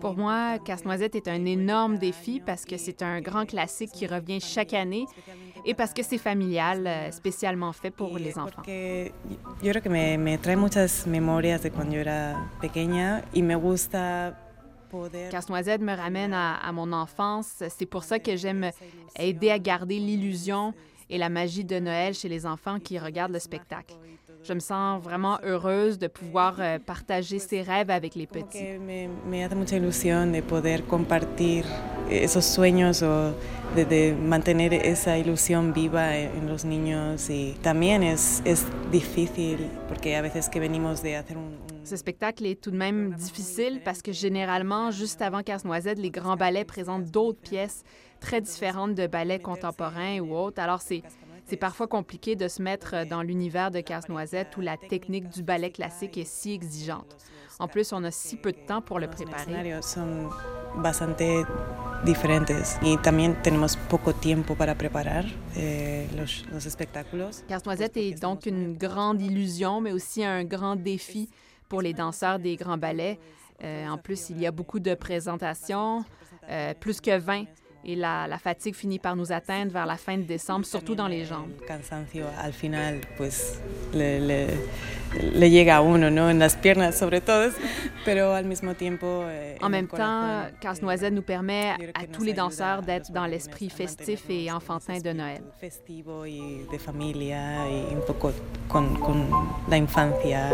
Pour moi, Casse-Noisette est un énorme défi parce que c'est un grand classique qui revient chaque année et parce que c'est familial, euh, spécialement fait pour les enfants. Yo creo que me, trae muchas memorias de yo era pequeña y me gusta Casse-Noisette me ramène à, à mon enfance. C'est pour ça que j'aime aider à garder l'illusion et la magie de Noël chez les enfants qui regardent le spectacle. Je me sens vraiment heureuse de pouvoir euh, partager ces rêves avec les petits. Me, me hace mucha ilusión de poder compartir esos sueños o de, mantener esa ilusión viva en los niños y también es, es difícil porque a veces que venimos de hacer un Ce spectacle est tout de même difficile parce que généralement, juste avant Casse-Noisette, les grands ballets présentent d'autres pièces très différentes de ballets contemporains ou autres. Alors, c'est c'est parfois compliqué de se mettre dans l'univers de Casse-Noisette où la technique du ballet classique est si exigeante. En plus, on a si peu de temps pour le préparer. bastante diferentes y también tenemos poco tiempo para preparar eh, los, los espectáculos. Casse-Noisette est donc une grande illusion, mais aussi un grand défi pour les danseurs des grands ballets. Euh, en plus, il y a beaucoup de présentations, euh, plus que 20 et la, la, fatigue finit par nous atteindre vers la fin de décembre, surtout dans les jambes. Cansancio al final, le, le, le llega uno, ¿no? En las piernas. Eh, en même temps, Casse-Noisette nous permet à tous les danseurs d'être dans l'esprit festif et enfantin de Noël. Festivo y de familia y un poco con, con la infancia.